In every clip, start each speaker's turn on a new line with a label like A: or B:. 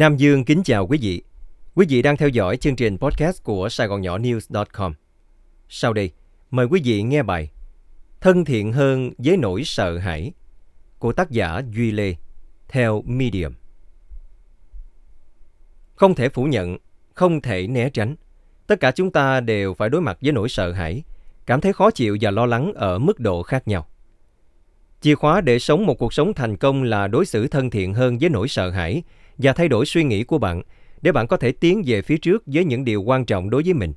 A: Nam Dương kính chào quý vị. Quý vị đang theo dõi chương trình podcast của Sài Gòn Nhỏ News.com. Sau đây, mời quý vị nghe bài Thân thiện hơn với nỗi sợ hãi của tác giả Duy Lê theo Medium. Không thể phủ nhận, không thể né tránh. Tất cả chúng ta đều phải đối mặt với nỗi sợ hãi, cảm thấy khó chịu và lo lắng ở mức độ khác nhau. Chìa khóa để sống một cuộc sống thành công là đối xử thân thiện hơn với nỗi sợ hãi và thay đổi suy nghĩ của bạn để bạn có thể tiến về phía trước với những điều quan trọng đối với mình.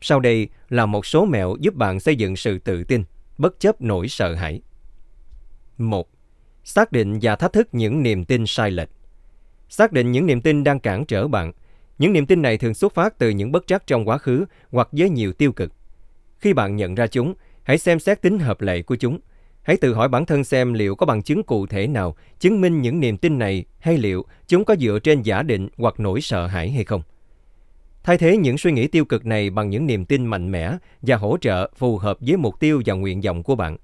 A: Sau đây là một số mẹo giúp bạn xây dựng sự tự tin, bất chấp nỗi sợ hãi. 1. Xác định và thách thức những niềm tin sai lệch. Xác định những niềm tin đang cản trở bạn. Những niềm tin này thường xuất phát từ những bất trắc trong quá khứ hoặc với nhiều tiêu cực. Khi bạn nhận ra chúng, hãy xem xét tính hợp lệ của chúng – Hãy tự hỏi bản thân xem liệu có bằng chứng cụ thể nào chứng minh những niềm tin này hay liệu chúng có dựa trên giả định hoặc nỗi sợ hãi hay không. Thay thế những suy nghĩ tiêu cực này bằng những niềm tin mạnh mẽ và hỗ trợ phù hợp với mục tiêu và nguyện vọng của bạn.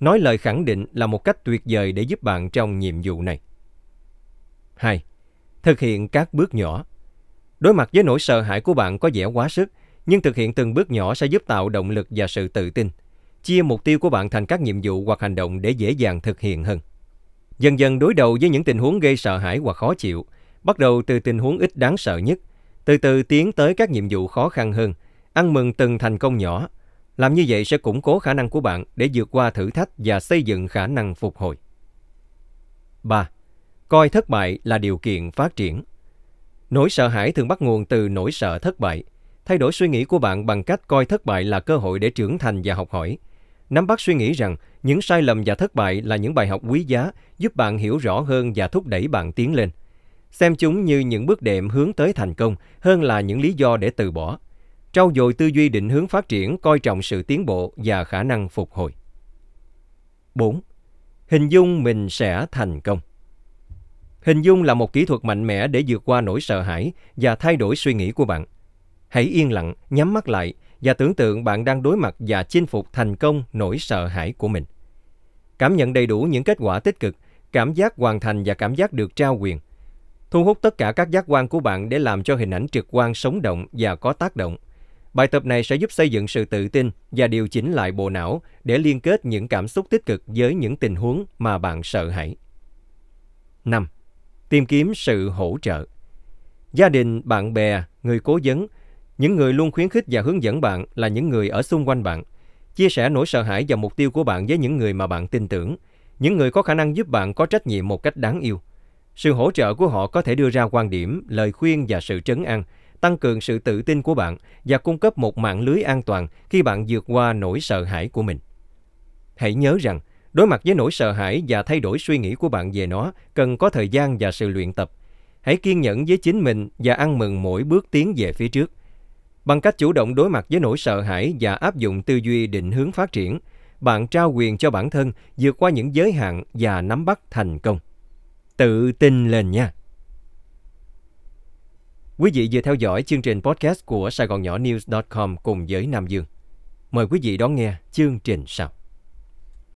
A: Nói lời khẳng định là một cách tuyệt vời để giúp bạn trong nhiệm vụ này. 2. Thực hiện các bước nhỏ. Đối mặt với nỗi sợ hãi của bạn có vẻ quá sức, nhưng thực hiện từng bước nhỏ sẽ giúp tạo động lực và sự tự tin – chia mục tiêu của bạn thành các nhiệm vụ hoặc hành động để dễ dàng thực hiện hơn. Dần dần đối đầu với những tình huống gây sợ hãi hoặc khó chịu, bắt đầu từ tình huống ít đáng sợ nhất, từ từ tiến tới các nhiệm vụ khó khăn hơn, ăn mừng từng thành công nhỏ. Làm như vậy sẽ củng cố khả năng của bạn để vượt qua thử thách và xây dựng khả năng phục hồi. 3. Coi thất bại là điều kiện phát triển. Nỗi sợ hãi thường bắt nguồn từ nỗi sợ thất bại. Thay đổi suy nghĩ của bạn bằng cách coi thất bại là cơ hội để trưởng thành và học hỏi – Nắm bắt suy nghĩ rằng những sai lầm và thất bại là những bài học quý giá giúp bạn hiểu rõ hơn và thúc đẩy bạn tiến lên. Xem chúng như những bước đệm hướng tới thành công hơn là những lý do để từ bỏ. Trau dồi tư duy định hướng phát triển, coi trọng sự tiến bộ và khả năng phục hồi. 4. Hình dung mình sẽ thành công. Hình dung là một kỹ thuật mạnh mẽ để vượt qua nỗi sợ hãi và thay đổi suy nghĩ của bạn. Hãy yên lặng, nhắm mắt lại và tưởng tượng bạn đang đối mặt và chinh phục thành công nỗi sợ hãi của mình. Cảm nhận đầy đủ những kết quả tích cực, cảm giác hoàn thành và cảm giác được trao quyền. Thu hút tất cả các giác quan của bạn để làm cho hình ảnh trực quan sống động và có tác động. Bài tập này sẽ giúp xây dựng sự tự tin và điều chỉnh lại bộ não để liên kết những cảm xúc tích cực với những tình huống mà bạn sợ hãi. 5. Tìm kiếm sự hỗ trợ. Gia đình, bạn bè, người cố vấn những người luôn khuyến khích và hướng dẫn bạn là những người ở xung quanh bạn. Chia sẻ nỗi sợ hãi và mục tiêu của bạn với những người mà bạn tin tưởng, những người có khả năng giúp bạn có trách nhiệm một cách đáng yêu. Sự hỗ trợ của họ có thể đưa ra quan điểm, lời khuyên và sự trấn an, tăng cường sự tự tin của bạn và cung cấp một mạng lưới an toàn khi bạn vượt qua nỗi sợ hãi của mình. Hãy nhớ rằng, đối mặt với nỗi sợ hãi và thay đổi suy nghĩ của bạn về nó cần có thời gian và sự luyện tập. Hãy kiên nhẫn với chính mình và ăn mừng mỗi bước tiến về phía trước – Bằng cách chủ động đối mặt với nỗi sợ hãi và áp dụng tư duy định hướng phát triển, bạn trao quyền cho bản thân vượt qua những giới hạn và nắm bắt thành công. Tự tin lên nha! Quý vị vừa theo dõi chương trình podcast của Sài Gòn Nhỏ News.com cùng với Nam Dương. Mời quý vị đón nghe chương trình sau.